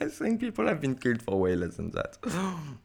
I think people have been killed for way less than that.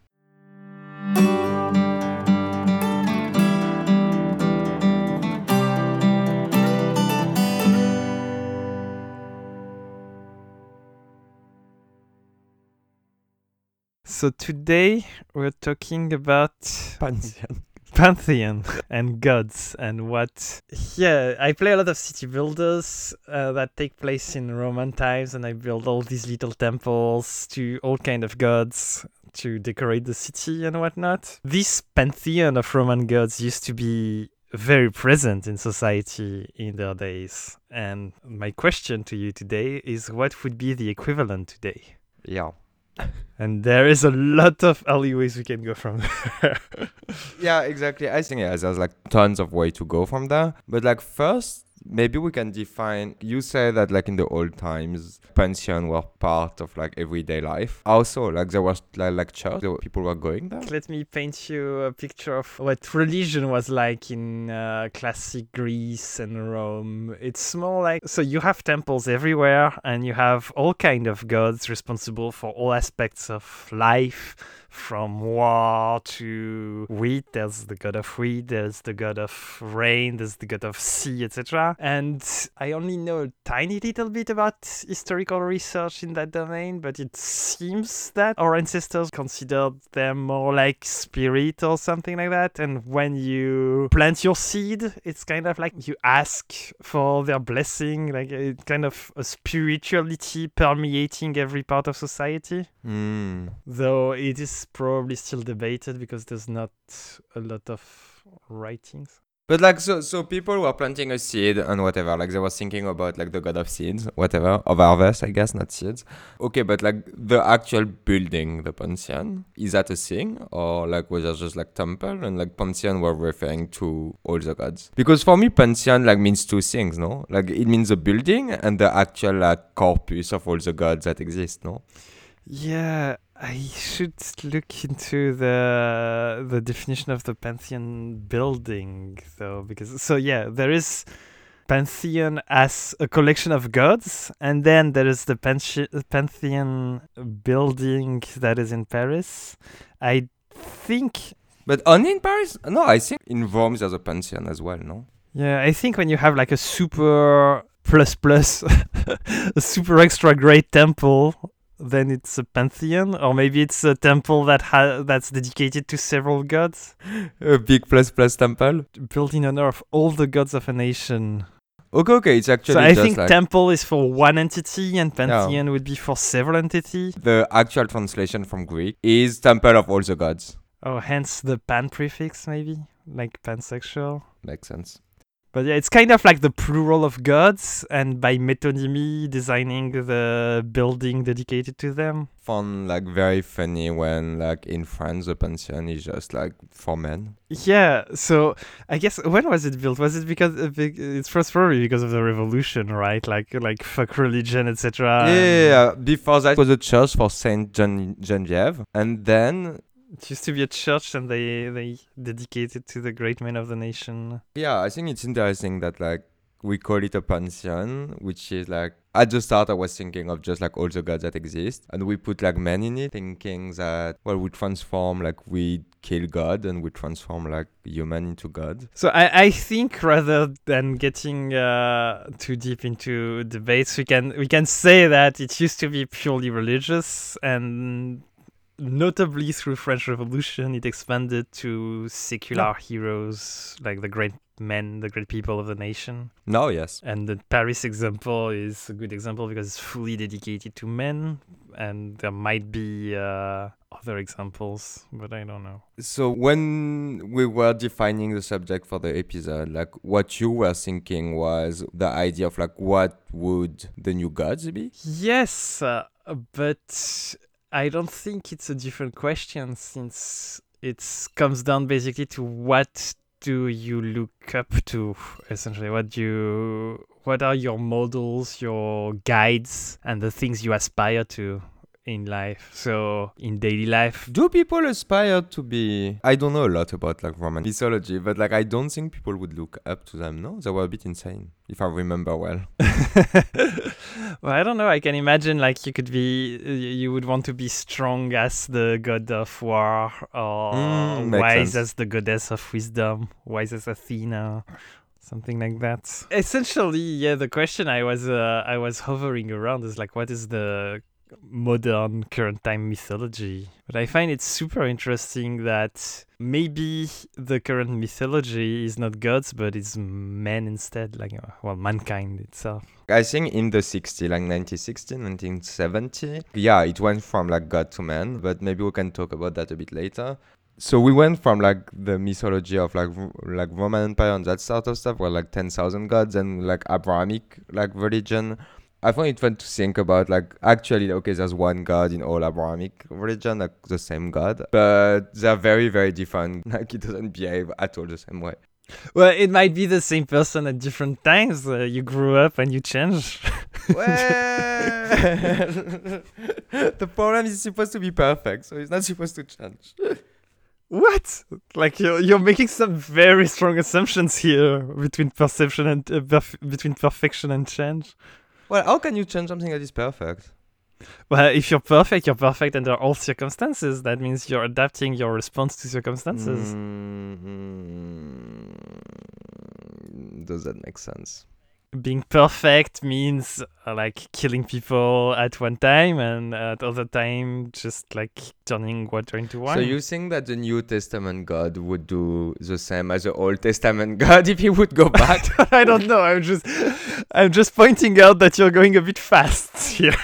So today we're talking about Pantheon. Pantheon and gods and what? Yeah i play a lot of city builders uh, that take place in roman times and i build all these little temples to all kind of gods to decorate the city and whatnot. This pantheon of roman gods used to be very present in society in their days. And my question to you today is what would be the equivalent today? Yeah. And there is a lot of alleyways we can go from there Yeah, exactly. I think yeah, there's like tons of way to go from there. But like first, maybe we can define. You say that like in the old times, pantheon were part of like everyday life. Also, like there was like, like church, people were going there. Let me paint you a picture of what religion was like in uh, classic Greece and Rome. It's more like so you have temples everywhere and you have all kind of gods responsible for all aspects of life from war to wheat. There's the god of wheat there's the god of rain there's the god of sea etc and i only know a tiny little bit about historical research in that domain but it seems that our ancestors considered them more like spirit or something like that. And when you plant your seed it's kind of like you ask for their blessing like it's kind of a spirituality permeating every part of society. Hmm. though it is probably still debated because there's not a lot of writings. But like so, so people were planting a seed and whatever. Like they were thinking about like the god of seeds, whatever of harvest, I guess, not seeds. Okay, but like the actual building, the pantheon, is that a thing or like was it just like temple and like pantheon were referring to all the gods? Because for me, pantheon like means two things, no? Like it means a building and the actual like corpus of all the gods that exist, no? Yeah, I should look into the the definition of the pantheon building though, because so yeah, there is pantheon as a collection of gods, and then there is the pantheon building that is in Paris. I think But only in Paris? No, I think in Rome there's a pantheon as well, no? Yeah, I think when you have like a super plus plus, a super extra great temple, then it's a pantheon, or maybe it's a temple that ha- that's dedicated to several gods, A big plus plus temple. built in honor of all the gods of a nation. Okay, okay, it's actually so I think like temple is for one entity, and pantheon would be for several entities. the actual translation from Greek is temple of all the gods. Oh, hence the pan prefix, maybe like pansexual. Makes sense. But yeah, it's kind of like the plural of gods, and by metonymy, designing the building dedicated to them. Found like very funny when like in France the pantheon is just like for men. Yeah, so I guess when was it built? Was it because uh, it's first probably because of the revolution, right? Like like fuck religion, etc. yeah, before that was a church for Saint Gen- Genevieve, and then It used to be a church, and they they dedicated to the great men of the nation. yeah, I think it's interesting that like we call it a pantheon, which is like at the start I was thinking of just like all the gods that exist, and we put like men in it, thinking that well we transform like we kill God and we transform like human into God. So I, I think rather than getting uh, too deep into debates, we can we can say that it used to be purely religious, and notably through French Revolution, it expanded to secular heroes like the great men, the great people of the nation. No, yes. And the Paris example is a good example because it's fully dedicated to men, and there might be uh, other examples, but I don't know. So when we were defining the subject for the episode, like what you were thinking was the idea of like what would the new gods be? Yes, uh, but I don't think it's a different question since it comes down basically to what do you look up to essentially? What do you what are your models your guides and the things you aspire to in life. So in daily life, Do people aspire to be? I don't know a lot about like Roman mythology, but like I don't think people would look up to them. No, they were a bit insane, if I remember well. well, I don't know. I can imagine like you could be, you would want to be strong as the god of war, or Mm, wise sense. as the goddess of wisdom, wise as Athena, something like that. Essentially, yeah. The question I was, uh, I was hovering around is like, what is the modern current time mythology? But I find it super interesting that maybe the current mythology is not gods, but it's men instead, like uh, well, mankind itself. I think in the 60, like 1960, 1970, yeah, it went from like God to man, but maybe we can talk about that a bit later. So we went from like the mythology of like like Roman Empire and that sort of stuff, where like 10,000 gods and like Abrahamic like religion. I find it fun to think about like actually okay, there's one god in all Abrahamic religion, like the same god, but they're very very different. Like it doesn't behave at all the same way. Well, it might be the same person at different times. Uh, you grew up and you change. Well, the problem is supposed to be perfect, so it's not supposed to change. what? Like you're you're making some very strong assumptions here between perception and uh, perf- between perfection and change. Well, how can you change something that is perfect? Well, if you're perfect, you're perfect under all circumstances. That means you're adapting your response to circumstances. Mm, does that make sense? Being perfect means uh, like killing people at one time and at other time just like turning water into wine. So you think that the New Testament God would do the same as the Old Testament God if he would go back? I don't know. I'm just I'm just pointing out that you're going a bit fast here.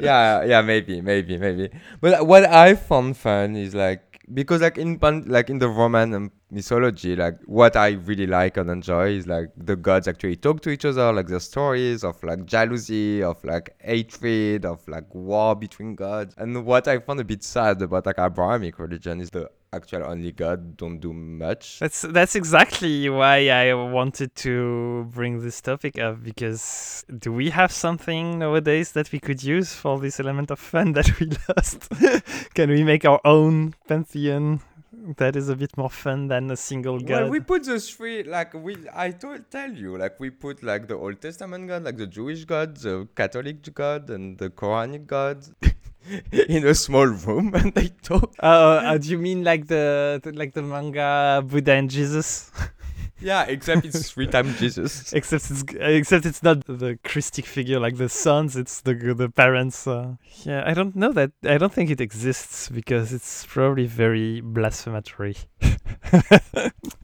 yeah, yeah, maybe, maybe, maybe. But what I found fun is like because like in pan- like in the Roman mythology, like what I really like and enjoy is like the gods actually talk to each other, like the stories of like jealousy, of like hatred, of like war between gods. And what I found a bit sad about like Abrahamic religion is the actual only god don't do much. That's that's exactly why I wanted to bring this topic up because do we have something nowadays that we could use for this element of fun that we lost? Can we make our own pantheon that is a bit more fun than a single god? Well, we put the three like we. I told tell you like we put like the Old Testament God, like the Jewish God, the Catholic God, and the Quranic God in a small room, and they talk. uh, uh, do you mean like the, the like the manga Buddha and Jesus? Yeah, except it's three times Jesus. except it's except it's not the Christic figure like the sons. It's the the parents. Uh, yeah, I don't know that. I don't think it exists because it's probably very blasphematory.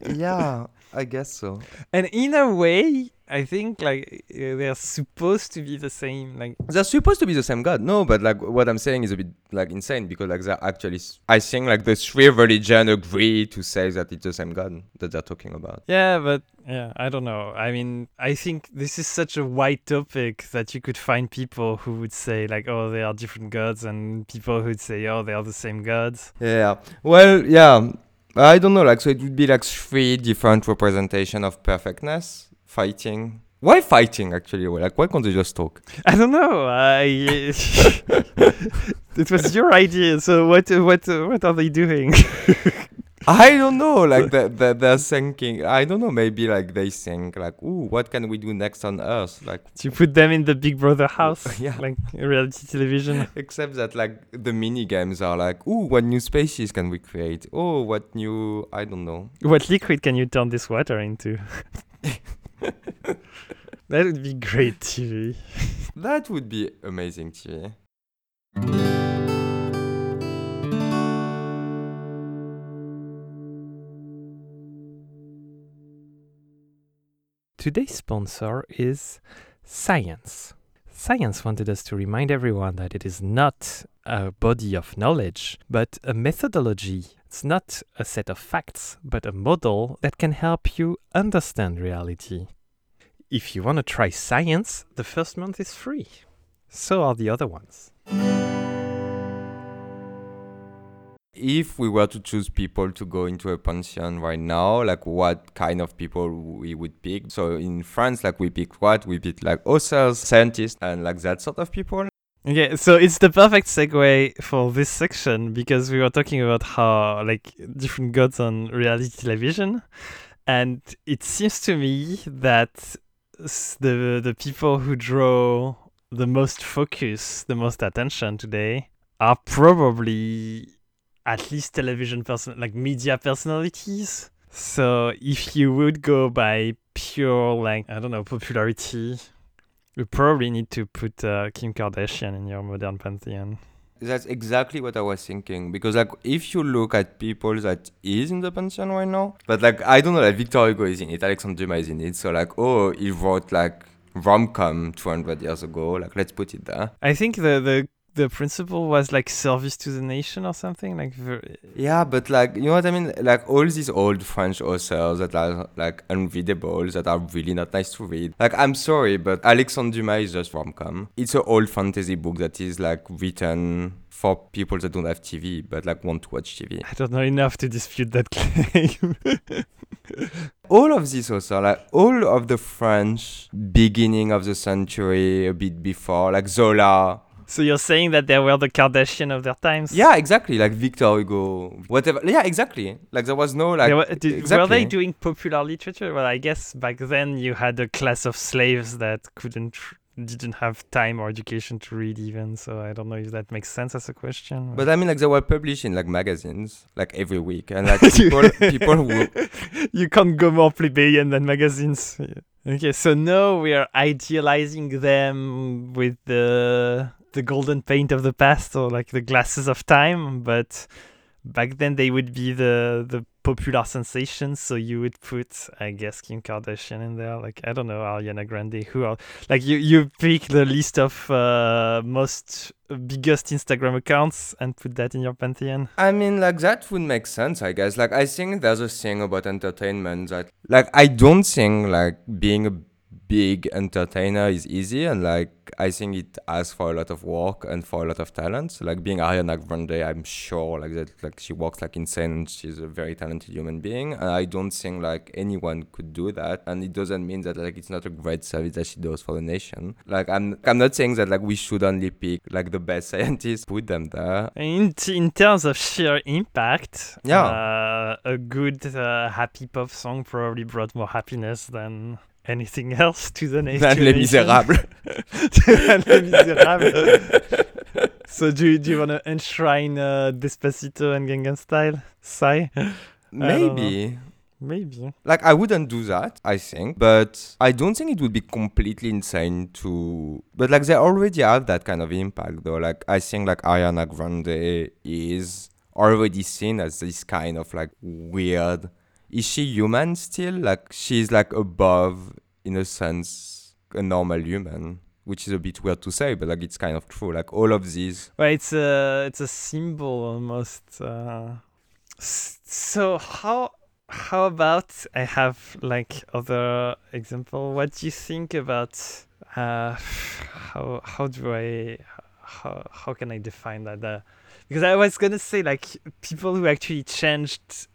yeah, I guess so. And in a way, I think like uh, they're supposed to be the same. Like They're supposed to be the same God, no, but like what I'm saying is a bit like insane because like they're actually. I think like the three religions agree to say that it's the same God that they're talking about. yeah, but yeah, I don't know. I mean, I think this is such a wide topic that you could find people who would say like, oh, they are different gods, and people who'd say, oh, they are the same gods. Yeah. Well, yeah. I don't know. Like, so it would be like three different representation of perfectness fighting. Why fighting actually? Like, why can't they just talk? I don't know. I it was your idea. So what what what are they doing? I don't know. Like, the, the, they're thinking. I don't know. Maybe like they think like, ooh, what can we do next on Earth? Like, you put them in the Big Brother house, Yeah. like reality television. except that like the mini games are like, ooh, what new species can we create? Oh, what new? I don't know. What liquid can you turn this water into? that would be great TV. That would be amazing TV. Today's sponsor is Science. Science wanted us to remind everyone that it is not a body of knowledge, but a methodology. It's not a set of facts, but a model that can help you understand reality. If you want to try science, the first month is free. So are the other ones. If we were to choose people to go into a pantheon right now, like what kind of people we would pick? So in France, like we pick what? We pick like authors, scientists, and like that sort of people. Okay, so it's the perfect segue for this section because we were talking about how like different gods on reality television, and it seems to me that the the people who draw the most focus, the most attention today are probably at least television person like media personalities. So if you would go by pure like I don't know popularity, you probably need to put uh, Kim Kardashian in your modern pantheon. That's exactly what I was thinking because like if you look at people that is in the pantheon right now, but like I don't know, like Victor Hugo is in it, Alexandre Dumas is in it, so like oh he wrote like rom-com 200 years ago, like let's put it there. I think the the the principle was like service to the nation or something like ver- Yeah, but like you know what I mean? Like all these old French authors that are like unreadable, that are really not nice to read. Like I'm sorry, but Alexandre Dumas is just rom-com. It's an old fantasy book that is like written for people that don't have TV but like want to watch TV. I don't know enough to dispute that claim. all of this also like all of the french beginning of the century a bit before like zola so you're saying that they were the Kardashian of their times? yeah exactly like victor hugo whatever yeah exactly like there was no like They were, did, were they doing popular literature? Well, I guess back then you had a class of slaves that couldn't, didn't have time or education to read even. So I don't know if that makes sense as a question. but i mean like they were published in like magazines like every week and like people people who you can't go more plebeian than magazines. Okay, so now we are idealizing them with the the golden paint of the past or like the glasses of time, but back then they would be the the popular sensations. So you would put, I guess, Kim Kardashian in there. Like I don't know, Ariana Grande. Who are like you you pick the list of uh, most biggest Instagram accounts and put that in your pantheon. I mean, like that would make sense, I guess. Like, I think there's a thing about entertainment that, like, I don't think like being a big entertainer is easy, and like I think it asks for a lot of work and for a lot of talent. So, like being Ariana Grande, I'm sure like that, like she works like insane, and she's a very talented human being. And I don't think like anyone could do that, and it doesn't mean that like it's not a great service that she does for the nation. Like, I'm I'm not saying that like we should only pick like the best scientists, put them there. In, in terms of sheer impact, Yeah. uh, a good uh, happy pop song probably brought more happiness than anything else to the nation. Than Les Misérables. Les Misérables. so do, do you want to enshrine uh, Despacito and Gangnam Style? Psy? Maybe. Maybe. Like I wouldn't do that, I think, but I don't think it would be completely insane to. But like they already have that kind of impact, though. Like I think like Ariana Grande is already seen as this kind of like weird. Is she human still? Like she's like above, in a sense, a normal human, which is a bit weird to say, but like it's kind of true. Like all of these. Well, it's a it's a symbol almost. Uh, so how how about I have like other example? What do you think about uh, how how do I how how can I define that? Uh, because I was gonna say like people who actually changed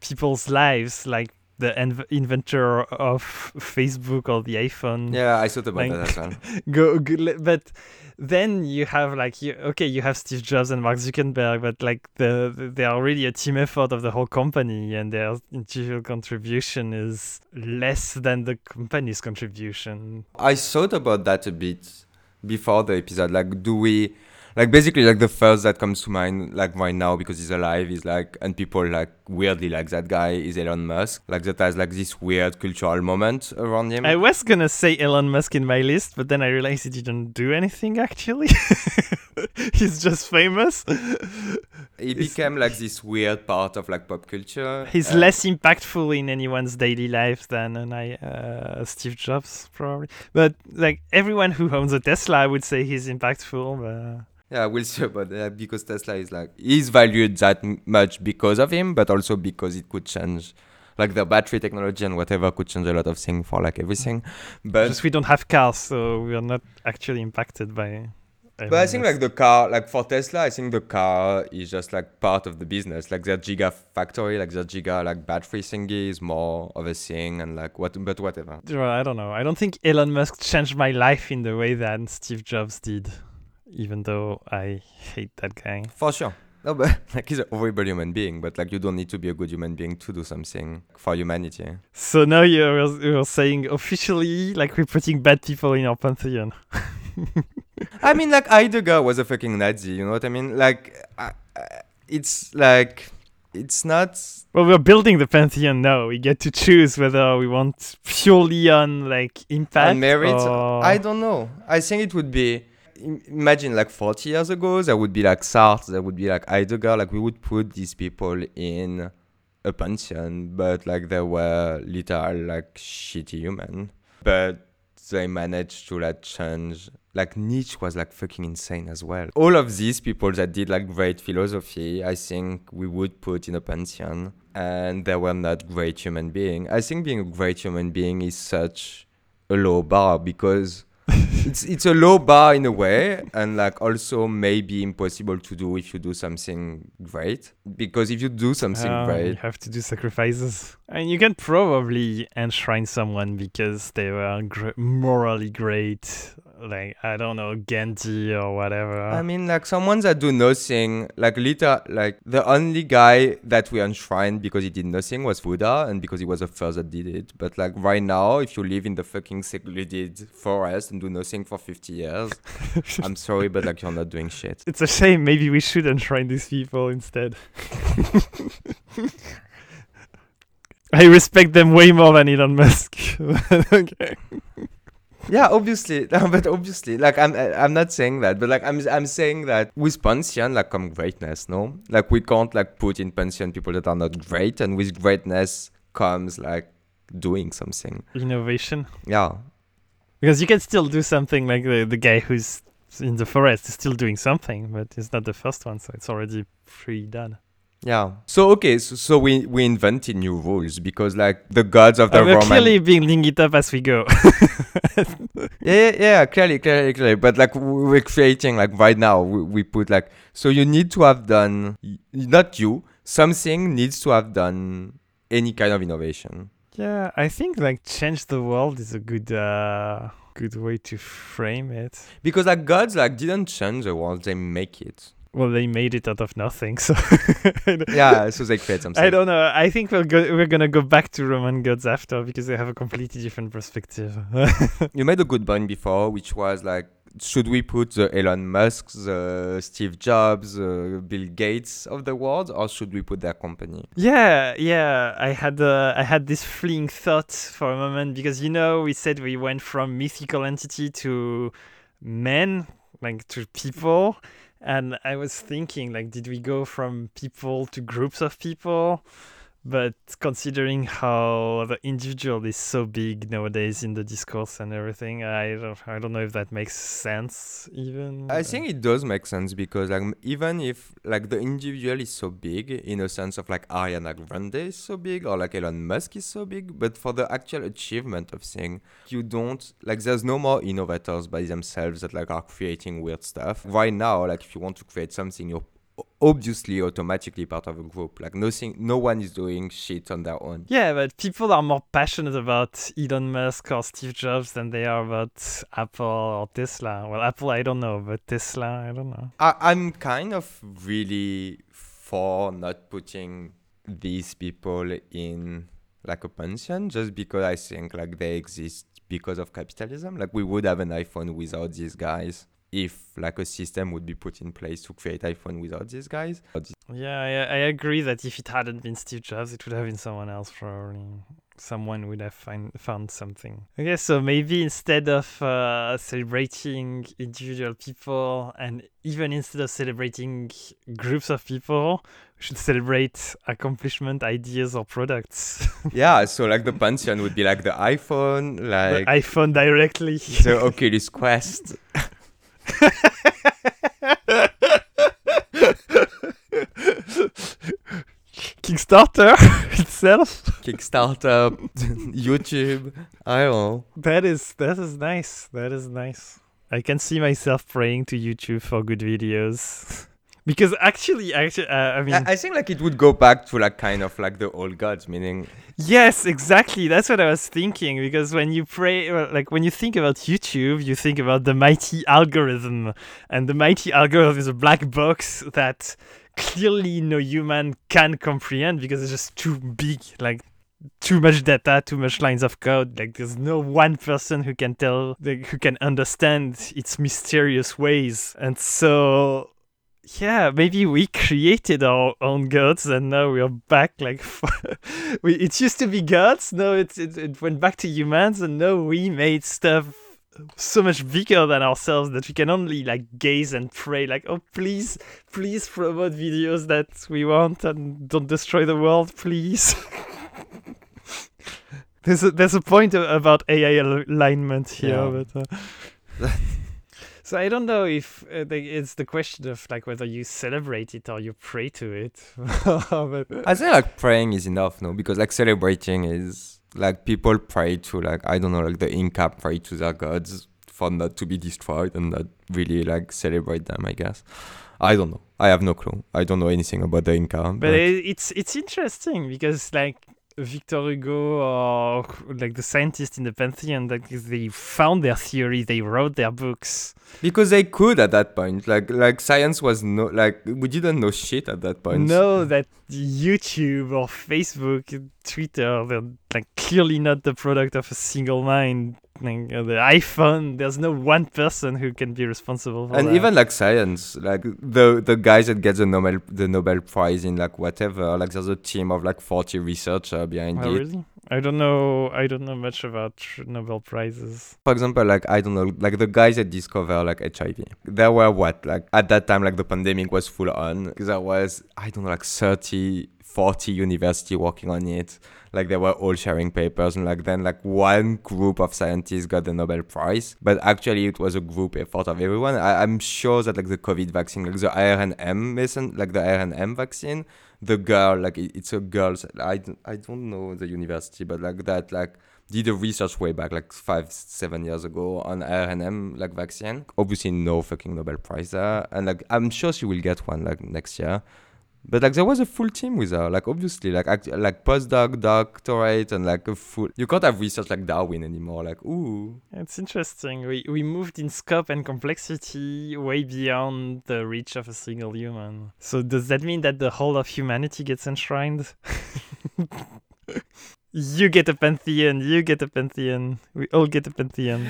people's lives, like the inv- inventor of Facebook or the iPhone Yeah, I thought about Like- that as well. go, go but then you have like you okay you have steve jobs and mark zuckerberg but like the, the they are really a team effort of the whole company and their individual contribution is less than the company's contribution I thought about that a bit before the episode. Like, do we, like, basically, like, the first that comes to mind, like, right now, because he's alive, is like, and people, like, weirdly like that guy is Elon Musk. Like, that has, like, this weird cultural moment around him. i was gonna say elon musk in my list but then i realized he didn't do anything actually he's just famous he it's- became, like, this weird part of, like, pop culture. he's and- less impactful in anyone's daily life than an I, uh, Steve Jobs, probably. But like everyone who owns a Tesla, I would say he's impactful. But Yeah, we'll see about that uh, because Tesla is, like, is valued that m- much because of him, but also because it could change. Like the battery technology and whatever could change a lot of things for like everything, but just we don't have cars, so we are not actually impacted by. But I think like the car, like for Tesla, I think the car is just like part of the business. Like their Giga factory, like their Giga like battery thingy is more of a thing, and like what, but whatever. I don't know. I don't think Elon Musk changed my life in the way that Steve Jobs did. Even though I hate that guy. For sure. No, but like he's a horrible human being, but like you don't need to be a good human being to do something for humanity. So now you're, you're saying officially, like we're putting bad people in our pantheon. I mean, like Heidegger was a fucking Nazi. You know what I mean? Like, it's like it's not. Well, we're building the pantheon now. We get to choose whether we want purely on like impact on merit. or- I don't know. I think it would be. Im- Imagine like 40 years ago, there would be like Sartre, there would be like Heidegger. Like we would put these people in a pantheon, but like they were literal like shitty human. But they managed to like change. Like Nietzsche was like fucking insane as well. All of these people that did like great philosophy, I think we would put in a pantheon, and they were not great human being. I think being a great human being is such a low bar because it's it's a low bar in a way and like also maybe impossible to do if you do something great because if you do something ah, great, You have to do sacrifices. And you can probably enshrine someone because they were gr- morally great. Like, I don't know, Gandhi or whatever. I mean, like someone that do nothing, like liter, like the only guy that we enshrined because he did nothing was Buddha, and because he was the first that did it. But like right now, if you live in the fucking secluded forest and do nothing for fifty years, I'm sorry, but like you're not doing shit. it's a shame. Maybe we should enshrine these people instead. I respect them way more than Elon Musk. okay. Yeah, obviously, but obviously, like I'm, I'm not saying that, but like I'm, I'm saying that with pantheon, like come greatness, no? Like we can't like put in pantheon people that are not great, and with greatness comes like doing something. Innovation. Yeah, Because you can still do something like the, the guy who's in the forest is still doing something, but it's not the first one, so it's already pre done. Yeah. So okay, so, so we we invented new rules because like the gods of the Uh, we're Roman. clearly building it up as we go. yeah, yeah, yeah, clearly, clearly, clearly. But like w- we're creating like right now, we, we put like so you need to have done y- not you something needs to have done any kind of innovation. yeah, I think like change the world is a good uh good way to frame it. Because like gods like didn't change the world, they make it. Well, they made it out of nothing, so Yeah, so they create something. I don't know. I think we're go- we're gonna go back to Roman gods after because they have a completely different perspective. You made a good point before, which was like, should we put the Elon Musk, the Steve Jobs, the Bill Gates of the world, or should we put their company? Yeah, yeah. I had uh, I had this fleeting thought for a moment because you know we said we went from mythical entity to men, like to people, and I was thinking like, did we go from people to groups of people? But considering how the individual is so big nowadays in the discourse and everything, I don't I don't know if that makes sense even. I think it does make sense because like even if like the individual is so big in a sense of like Ariana Grande is so big or like Elon Musk is so big, but for the actual achievement of thing, you don't like there's no more innovators by themselves that like are creating weird stuff. Right now, like if you want to create something, you're obviously automatically part of a group. Like nothing, no one is doing shit on their own. Yeah, but people are more passionate about Elon Musk or Steve Jobs than they are about Apple or Tesla. Well, Apple, I don't know, but Tesla, I don't know. I, I'm kind of really for not putting these people in like a pantheon just because I think like they exist because of capitalism. Like we would have an iPhone without these guys if like a system would be put in place to create iPhone without these guys. Yeah, I, I agree that if it hadn't been Steve Jobs, it would have been someone else probably. Someone would have find, found something. Okay, so maybe instead of uh, celebrating individual people and even instead of celebrating groups of people, we should celebrate accomplishment, ideas, or products. yeah, so like the pantheon would be like the iPhone, the like iPhone directly. the Oculus Quest. Kickstarter itself. Kickstarter, YouTube, I don't know. That is that is nice. That is nice. I can see myself praying to YouTube for good videos. because actually, actually, uh, I mean, I, I think like it would go back to like kind of like the old gods, meaning Yes, exactly. That's what I was thinking. Because when you pray, like when you think about YouTube, you think about the mighty algorithm, and the mighty algorithm is a black box that clearly no human can comprehend because it's just too big. Like too much data, too much lines of code. Like there's no one person who can tell, like, who can understand its mysterious ways. And so yeah, maybe we created our own gods and now we're back like we, it used to be gods, no it, it it went back to humans and now we made stuff so much bigger than ourselves that we can only like gaze and pray like oh please please promote videos that we want and don't destroy the world please there's a, there's a point about AI alignment here yeah. but uh, So I don't know if uh, the, it's the question of like whether you celebrate it or you pray to it. but, I think like praying is enough, no? Because like celebrating is like people pray to like I don't know like the Inca pray to their gods for not to be destroyed and not really like celebrate them. I guess. I don't know. I have no clue. I don't know anything about the Inca. But, but it's it's interesting because like Victor Hugo or like the scientists in the Pantheon, that they found their theory, they wrote their books. Because they could at that point. Like like science was no like we didn't know shit at that point. No, that YouTube or Facebook, Twitter, they're like clearly not the product of a single mind the iPhone, there's no one person who can be responsible for and that. even like science, like the the guys that get the Nobel the Nobel Prize in like whatever, like there's a team of like 40 researchers behind oh, it. Really? I don't know. I don't know much about Nobel prizes. For example, like I don't know, like the guys that discover like HIV. There were what like at that time, like the pandemic was full on. There was I don't know, like 30, 40 university working on it. Like they were all sharing papers and like then like one group of scientists got the nobel prize. But actually it was a group effort of everyone. I, am sure that like the covid vaccine like the rnm medicine like the rnm vaccine the girl like it, it's a girl I, I don't know the university but like that like did a research way back like five seven years ago on rnm like vaccine. Obviously no fucking nobel prize there. And like i'm sure she will get one like next year but like there was a full team with her like obviously like act- like postdoc doctorate and like a full you can't have research like darwin anymore like ooh. It's interesting. We we moved in scope and complexity way beyond the reach of a single human. So does that mean that the whole of humanity gets enshrined? You get a pantheon you get a pantheon. We all get a pantheon.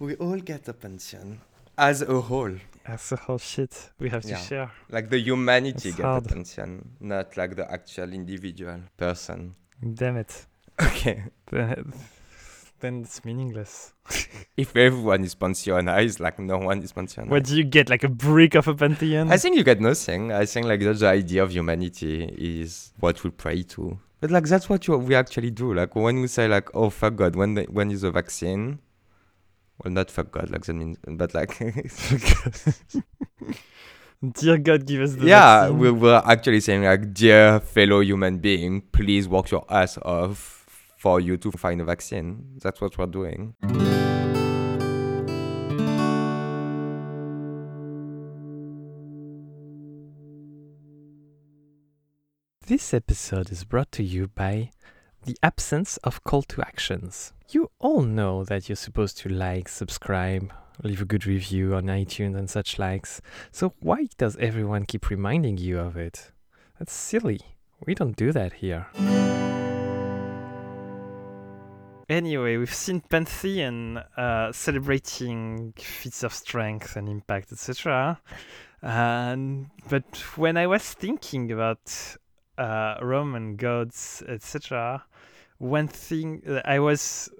We all get a pantheon as a whole that's a whole shit we have to yeah. share. Like the humanity get hard. attention, not like the actual individual person. Damn it. Okay. then it's meaningless. if everyone is pantheonized, like no one is pantheonized. What do you get? Like a brick of a pantheon? I think you get nothing. I think like that's the idea of humanity is what we pray to. But like that's what you, we actually do. Like when we say like, oh fuck God, when the, when is the vaccine? Well, not fuck God, like that means, but like. dear God, give us the Yeah, we we're actually saying like, dear fellow human being, please work your ass off for you to find a vaccine. That's what we're doing. This episode is brought to you by the absence of call to actions. You all know that you're supposed to like, subscribe, leave a good review on iTunes and such likes. So why does everyone keep reminding you of it? That's silly. We don't do that here. Anyway, we've seen Pantheon uh, celebrating feats of strength and impact, etc. And but when I was thinking about uh, Roman gods, etc., one thing I was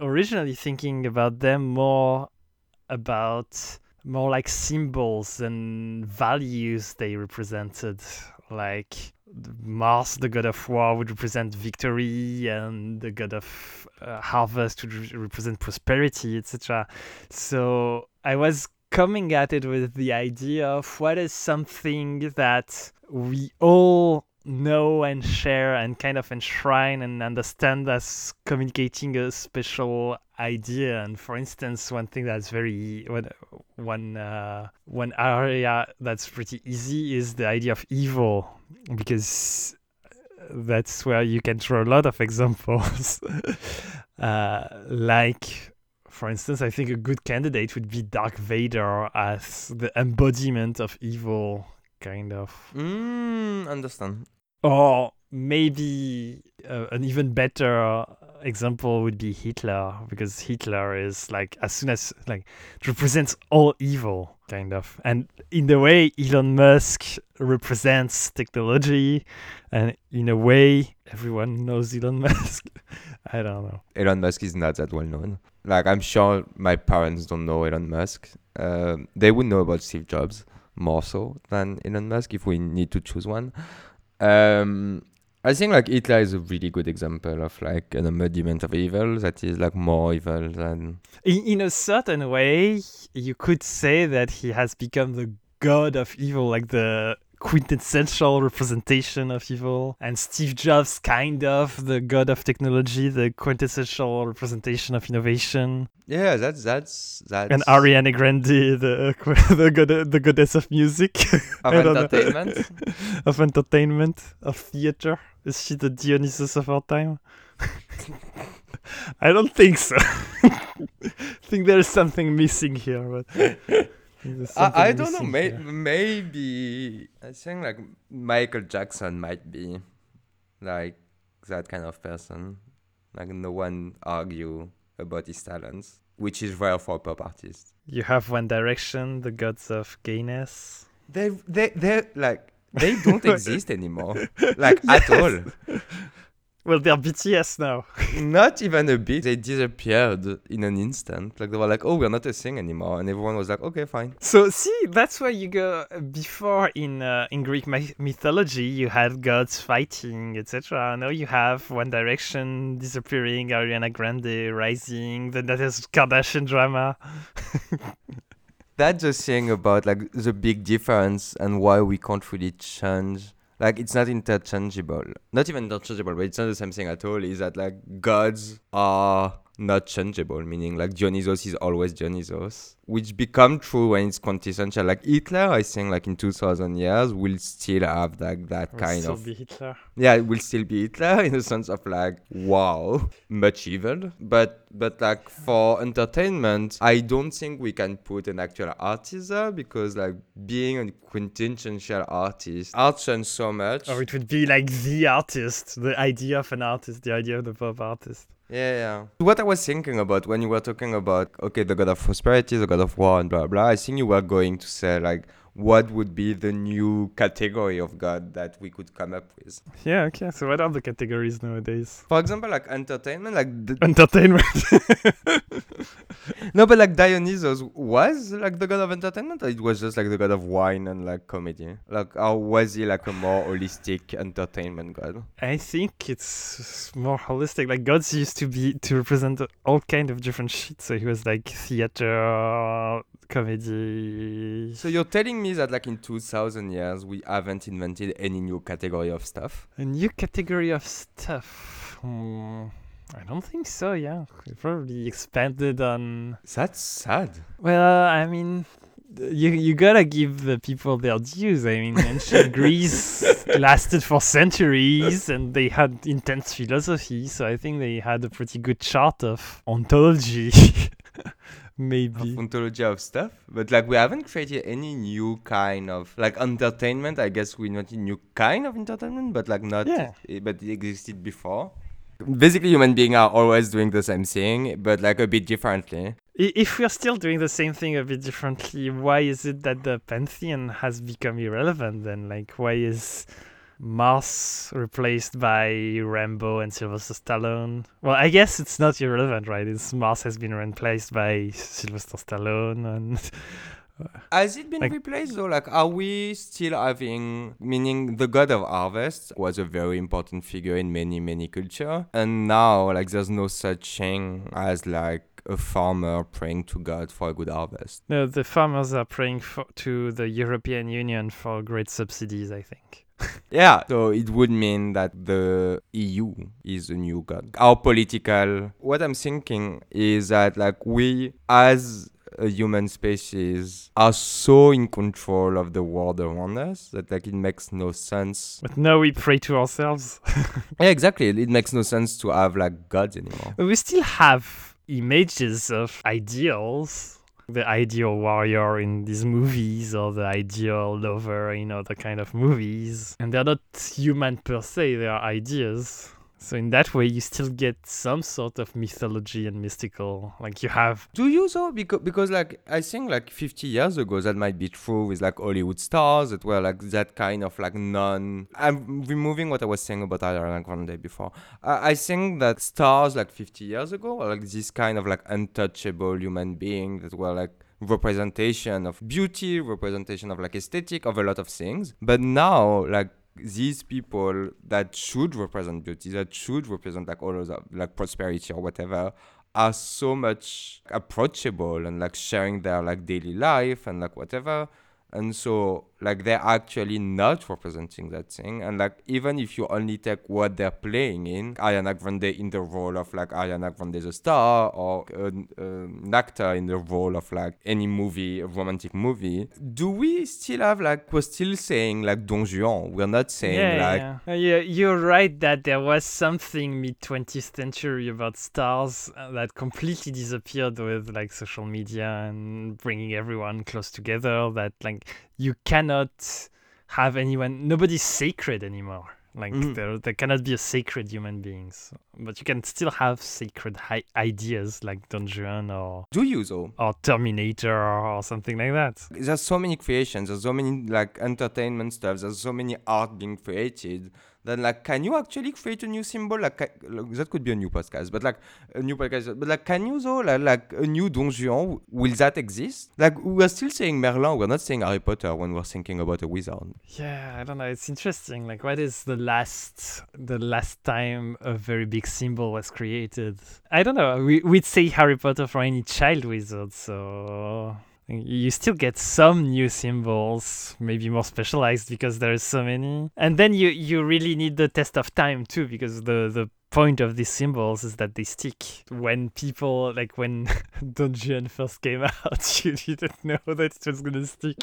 originally thinking about them more about more like symbols and values they represented like Mars, the god of war, would represent victory, and the god of uh, harvest would re- represent prosperity, etc. So I was coming at it with the idea of what is something that we all know and share and kind of enshrine and understand as communicating a special idea. And for instance, one thing that's very one one uh, one area that's pretty easy is the idea of evil, because that's where you can draw a lot of examples. uh, like, for instance, I think a good candidate would be Dark Vader as the embodiment of evil, kind of. Mm, understand. Or maybe uh, an even better example would be Hitler, because Hitler is like, as soon as, like, represents all evil, kind of. And in the way, Elon Musk represents technology, and in a way, everyone knows Elon Musk. I don't know. Elon Musk is not that well known. Like I'm sure my parents don't know Elon Musk. Um they would know about Steve Jobs more so than Elon Musk if we need to choose one. Um, I think like Hitler is a really good example of like an embodiment of evil that is like more evil than In, in a certain way, you could say that he has become the god of evil, like the quintessential representation of evil. And Steve Jobs, kind of the god of technology, the quintessential representation of innovation. yeah. That's that's that's And Ariana Grande, the the, god, the goddess of music, of I don't know. entertainment. of entertainment, of theater. Is she the Dionysus of our time? I don't think so. I think there's something missing here, but I, I don't know. May, here. maybe I think like Michael Jackson might be like that kind of person. Like no one argue about his talents, which is rare for a pop artist. You have One Direction, the gods of gayness. They they they like they don't exist anymore. Like at all. Well, they're BTS now. Not even a bit. They disappeared in an instant. Like they were like, oh, we're not a thing anymore, and everyone was like, okay, fine. So see, that's where you go. Before in uh, in Greek my- mythology, you had gods fighting, etc. Now you have One Direction disappearing, Ariana Grande rising. Then that is Kardashian drama. That's the thing about like the big difference and why we can't really change. Like it's not interchangeable. Not even interchangeable, but it's not the same thing at all. Is that like gods are not changeable, meaning like Dionysos is always Dionysos, which become true when it's quintessential. Like Hitler, I think like in two thousand years will still have like that Will kind still of be Hitler. yeah, it will still be Hitler in the sense of like wow, much evil. But but like for entertainment, I don't think we can put an actual artist there because like being a quintessential artist, art changes so much. Or it would be like the artist, the idea of an artist, the idea of the pop artist. Yeah, yeah. What I was thinking about when you were talking about okay, the god of prosperity, the god of war, and blah blah. I think you were going to say like what would be the new category of god that we could come up with. Yeah, okay. So what are the categories nowadays? For example, like entertainment, like the, Entertainment. No, but like Dionysus was like the god of entertainment, or it was just like the god of wine and like comedy. Like, or was he like a more holistic entertainment god? I think it's more holistic. Like gods used to be to represent all kind of different shit. So he was like theater, comedy. So you're telling me that like in 2000 years we haven't invented any new category of stuff? A new category of stuff. Hmm, I don't think so. Yeah, we probably expanded on. That's sad. Well, I mean, you you gotta give the people their dues. I mean, ancient Greece lasted for centuries, and they had intense philosophy. So I think they had a pretty good chart of ontology. Maybe. Of ontology of stuff, but like we haven't created any new kind of like entertainment. I guess we not a new kind of entertainment, but like not, Yeah. but it existed before. Basically, human beings are always doing the same thing, but like a bit differently. If we're still doing the same thing a bit differently, why is it that the pantheon has become irrelevant then? Like, why is Mars replaced by Rambo and Sylvester Stallone? Well, I guess it's not irrelevant, right? It's Mars has been replaced by Sylvester Stallone and Has it been Like- replaced though? Like, are we still having, meaning the god of harvest was a very important figure in many, many culture. And now, like, there's no such thing as like a farmer praying to God for a good harvest. no, the farmers are praying for, to the European Union for great subsidies, I think. yeah, so it would mean that the EU is a new god. Our political. What I'm thinking is that, like, we as a human species are so in control of the world around us that like it makes no sense. But now we pray to ourselves. yeah, exactly. It makes no sense to have like gods anymore. But we still have images of ideals. The ideal warrior in these movies or the ideal lover in other kind of movies. And they're not human per se, they are ideas. So in that way, you still get some sort of mythology and mystical. Like you have. Do you though? Because because like I think like 50 years ago that might be true with like Hollywood stars that were like that kind of like non. I'm removing what I was saying about Ariana Grande before. I, I think that stars like 50 years ago were like this kind of like untouchable human being that were like representation of beauty, representation of like aesthetic, of a lot of things. But now like these people that should represent beauty, that should represent like all of that, like prosperity or whatever, are so much approachable and like sharing their like daily life and like whatever. And so like they're actually not representing that thing and like even if you only take what they're playing in ariana grande in the role of like ariana grande the star or an, an actor in the role of like any movie a romantic movie do we still have like we're still saying like don juan we're not saying yeah, like yeah. Uh, yeah you're right that there was something mid 20th century about stars uh, that completely disappeared with like social media and bringing everyone close together that like you cannot have anyone nobody's sacred anymore. Like Mhm. there, there cannot be a sacred human beings but you can still have sacred hi- ideas like don juan or do you though? or terminator or something like that. There's so many creations there's so many like entertainment stuff there's so many art being created then like can you actually create a new symbol like, like, that could be a new podcast but like a new podcast but like can you though like, like a new don juan will that exist like we're still saying merlin we're not saying harry potter when we're thinking about a wizard Yeah, I don't know. It's interesting. Like, what is the last the last time a very big symbol was created? I don't know. We we'd say Harry Potter for any child wizard, so you still get some new symbols, maybe more specialized because there's so many. And then you you really need the test of time too, because the the point of these symbols is that they stick. When people like when Don Juan first came out, you didn't know that it was gonna stick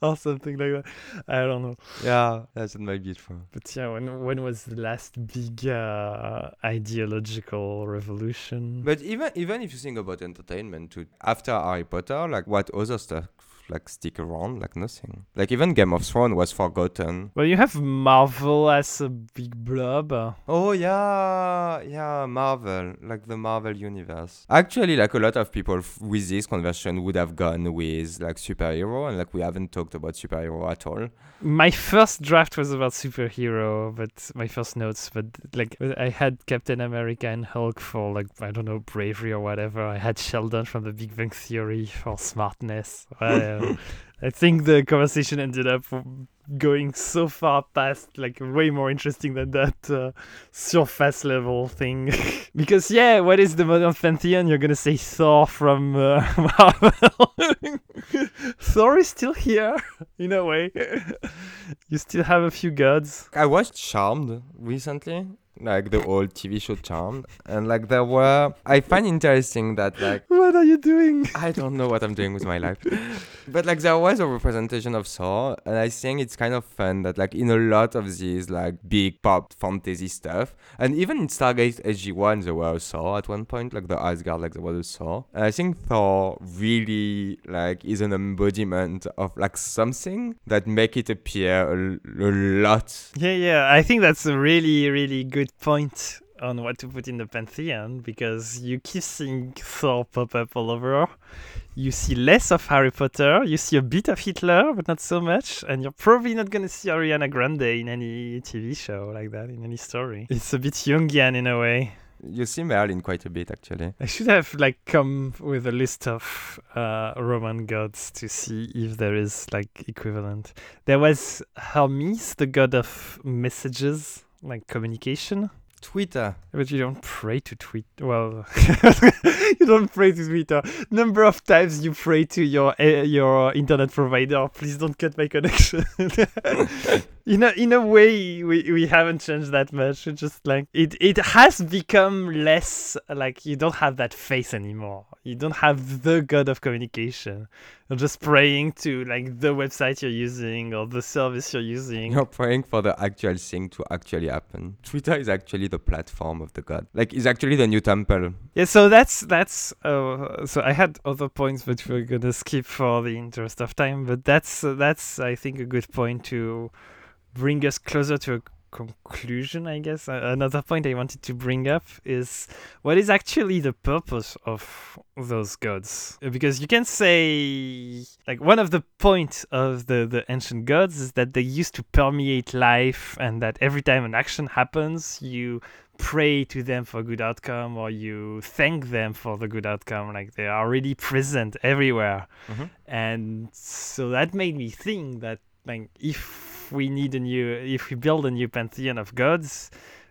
or something like that. I don't know. yeah that might be true But yeah, when when was the last big uh, ideological revolution? but even even if you think about entertainment too after harry potter like what other stuff like stick around like nothing like even game of thrones was forgotten well, you have Marvel as a big blob. Oh yeah, yeah, Marvel, like the Marvel universe. Actually, like a lot of people f- with this conversion would have gone with like superhero, and like we haven't talked about superhero at all. My first draft was about superhero, but my first notes, but like I had Captain America and Hulk for like I don't know bravery or whatever. I had Sheldon from The Big Bang Theory for smartness. I think the conversation ended up going so far past like way more interesting than that uh, surface level thing. Because yeah what is the modern pantheon you're gonna say thor from uh, marvel. Thor is still here in a way. You still have a few gods. I watched Charmed recently, like the old TV show Charmed, and like there were. I find interesting that like what are you doing? I don't know what I'm doing with my life. But like there was a representation of Thor, and I think it's kind of fun that like in a lot of these like big pop fantasy stuff, and even in Stargate SG1 there was Thor at one point, like the Asgard, like there was a Thor. And I think Thor really like is an embodiment of like something that make it appear a, a lot. Yeah, yeah. I think that's a really, really good point on what to put in the pantheon because you keep seeing Thor pop up all over. You see less of Harry Potter. You see a bit of Hitler, but not so much. And you're probably not gonna see Ariana Grande in any TV show like that, in any story. It's a bit Jungian in a way. You see Merlin quite a bit actually. I should have like come with a list of uh, Roman gods to see if there is like equivalent. There was Hermes, the god of messages, like communication. Twitter. But you don't pray to tweet. Well, you don't pray to Twitter. Number of times you pray to your uh, your internet provider. Please don't cut my connection. in a in a way we, we haven't changed that much. It's just like it it has become less like you don't have that face anymore. You don't have the god of communication. You're just praying to like the website you're using or the service you're using. You're praying for the actual thing to actually happen. Twitter is actually the platform of the god. Like it's actually the new temple. Yeah, so that's that's uh, so I had other points, but we're gonna skip for the interest of time. But that's uh, that's I think a good point to bring us closer to a conclusion, I guess. Uh, another point I wanted to bring up is what is actually the purpose of those gods? Because you can say, like, one of the points of the, the ancient gods is that they used to permeate life, and that every time an action happens, you pray to them for a good outcome or you thank them for the good outcome like they are really present everywhere Mhm. and so that made me think that like if we need a new if we build a new pantheon of gods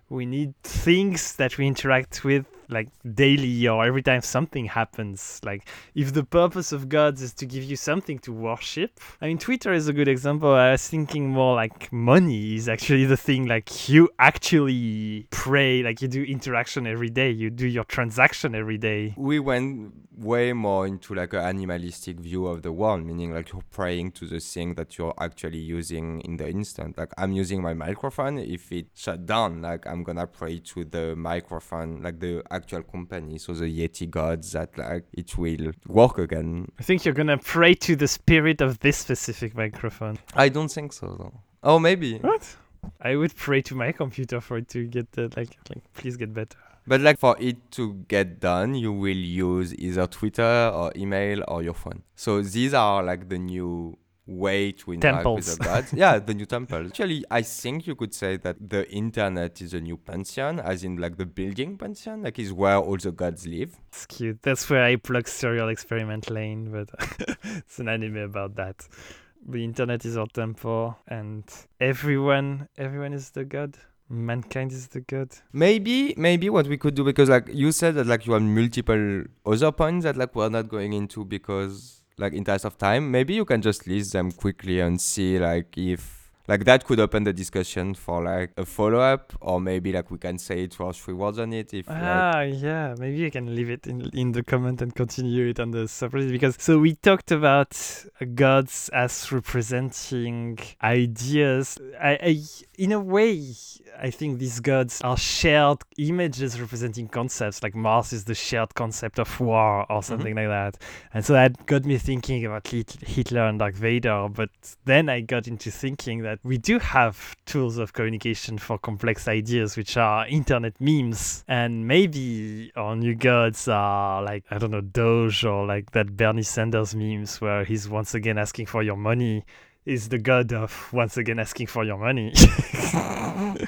we need things that we interact with like daily or every time something happens like if the purpose of gods is to give you something to worship i mean twitter is a good example i was thinking more like money is actually the thing like you actually pray like you do interaction every day you do your transaction every day We went way more into like an animalistic view of the world, meaning like you're praying to the thing that you're actually using in the instant. Like I'm using my microphone. If it shut down, like I'm gonna pray to the microphone, like the actual company, so the Yeti gods that like it will work again. i think you're gonna pray to the spirit of this specific microphone I don't think so though. Oh, maybe. what i would pray to my computer for it to get the like like please get better But like for it to get done, you will use either Twitter or email or your phone. So these are like the new way to interact with the gods. yeah, the new temple. Actually, I think you could say that the internet is a new pantheon, as in like the building pantheon, like is where all the gods live. It's cute. That's where I plug Serial Experiment Lain, but it's an anime about that. The internet is our temple, and everyone, everyone is the god. Mankind is the god. Maybe, maybe what we could do because like you said that like you have multiple other points that like we're not going into because like in terms of time. Maybe you can just list them quickly and see like if like that could open the discussion for like a follow up or maybe like we can say two or three words on it if like, Ah, yeah. Maybe you can leave it in in the comment and continue it on the subreddit because so we talked about gods as representing ideas. I, I in a way, I think these gods are shared images representing concepts. Like Mars is the shared concept of war or mm-hmm. something like that. And so that got me thinking about Hitler and Darth Vader. But then I got into thinking that we do have tools of communication for complex ideas, which are internet memes. And maybe our new gods are like, I don't know, Doge or like that Bernie Sanders memes where he's once again asking for your money. Is the god of once again asking for your money.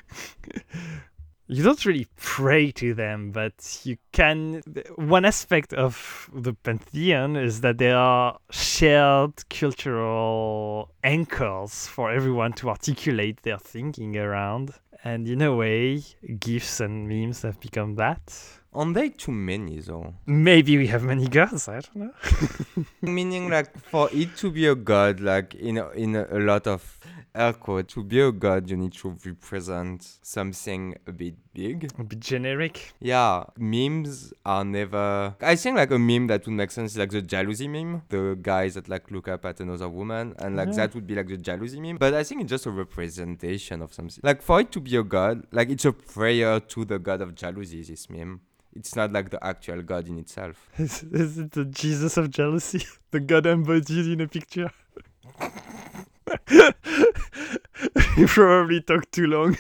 you don't really pray to them, but you can. One aspect of the pantheon is that they are shared cultural anchors for everyone to articulate their thinking around. And in a way, gifs and memes have become that. Aren't they too many though? Maybe we have many gods, I don't know. Meaning like for it to be a god, like in a, in a, a lot of air to be a god you need to represent something a bit big. A bit generic. Yeah, memes are never. I think like a meme that would make sense is like the jealousy meme, the guys that like look up at another woman, and like Yeah. that would be like the jealousy meme. But I think it's just a representation of something. Like for it to be a god, like it's a prayer to the god of jealousy. This meme. It's not like the actual god in itself. Is, is it the Jesus of jealousy? The god embodied in a picture? you probably talked too long.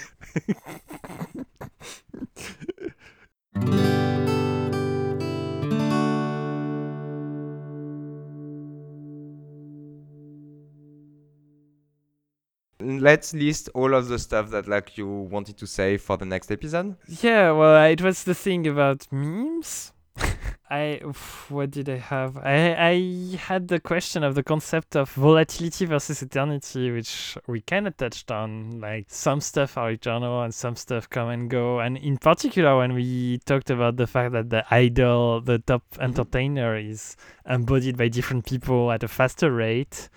Let's list all of the stuff that like you wanted to say for the next episode. Yeah, well, it was the thing about memes. I what did I have? I I had the question of the concept of volatility versus eternity, which we kind of touched on. Like some stuff are eternal and some stuff come and go. And in particular, when we talked about the fact that the idol, the top entertainer, is embodied by different people at a faster rate.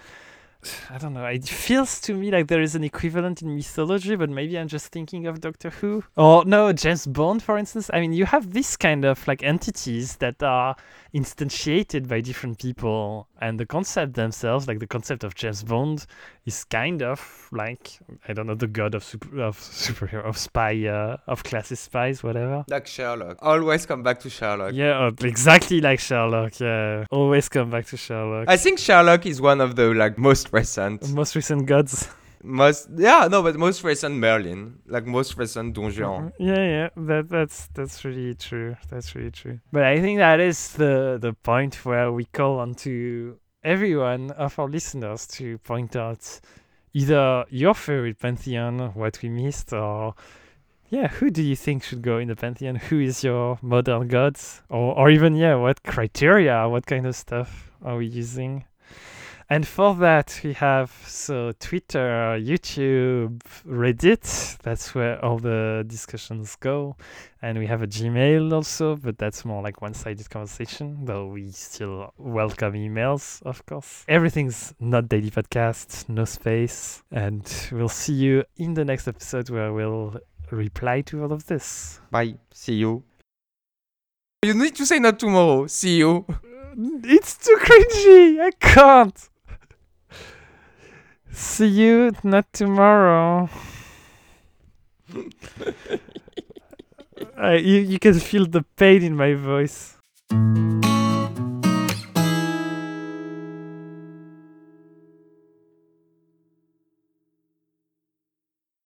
I don't know. It feels to me like there is an equivalent in mythology, but maybe I'm just thinking of Doctor Who. Or no, James Bond, for instance. I mean, you have this kind of like entities that are instantiated by different people, and the concept themselves, like the concept of James Bond, is kind of like I don't know the god of super of superhero of spy uh, of classist spies, whatever. Like Sherlock. Always come back to Sherlock. Yeah, uh, exactly like Sherlock. Yeah, always come back to Sherlock. I think Sherlock is one of the like most recent, Most recent gods. most yeah no, but most recent Merlin, like most recent Don Juan. Mhm. Yeah, yeah, that that's that's really true. That's really true. But I think that is the the point where we call on to everyone of our listeners to point out either your favorite pantheon, what we missed, or yeah, who do you think should go in the pantheon? Who is your modern gods, or or even yeah, what criteria, what kind of stuff are we using? And for that, we have so Twitter, YouTube, Reddit. That's where all the discussions go. And we have a Gmail also, but that's more like one sided conversation, though we still welcome emails, of course. Everything's not daily podcast, no space. And we'll see you in the next episode where we'll reply to all of this. Bye. See you. You need to say not tomorrow. See you. It's too cringy. I can't. See you not tomorrow. I, uh, you, you can feel the pain in my voice.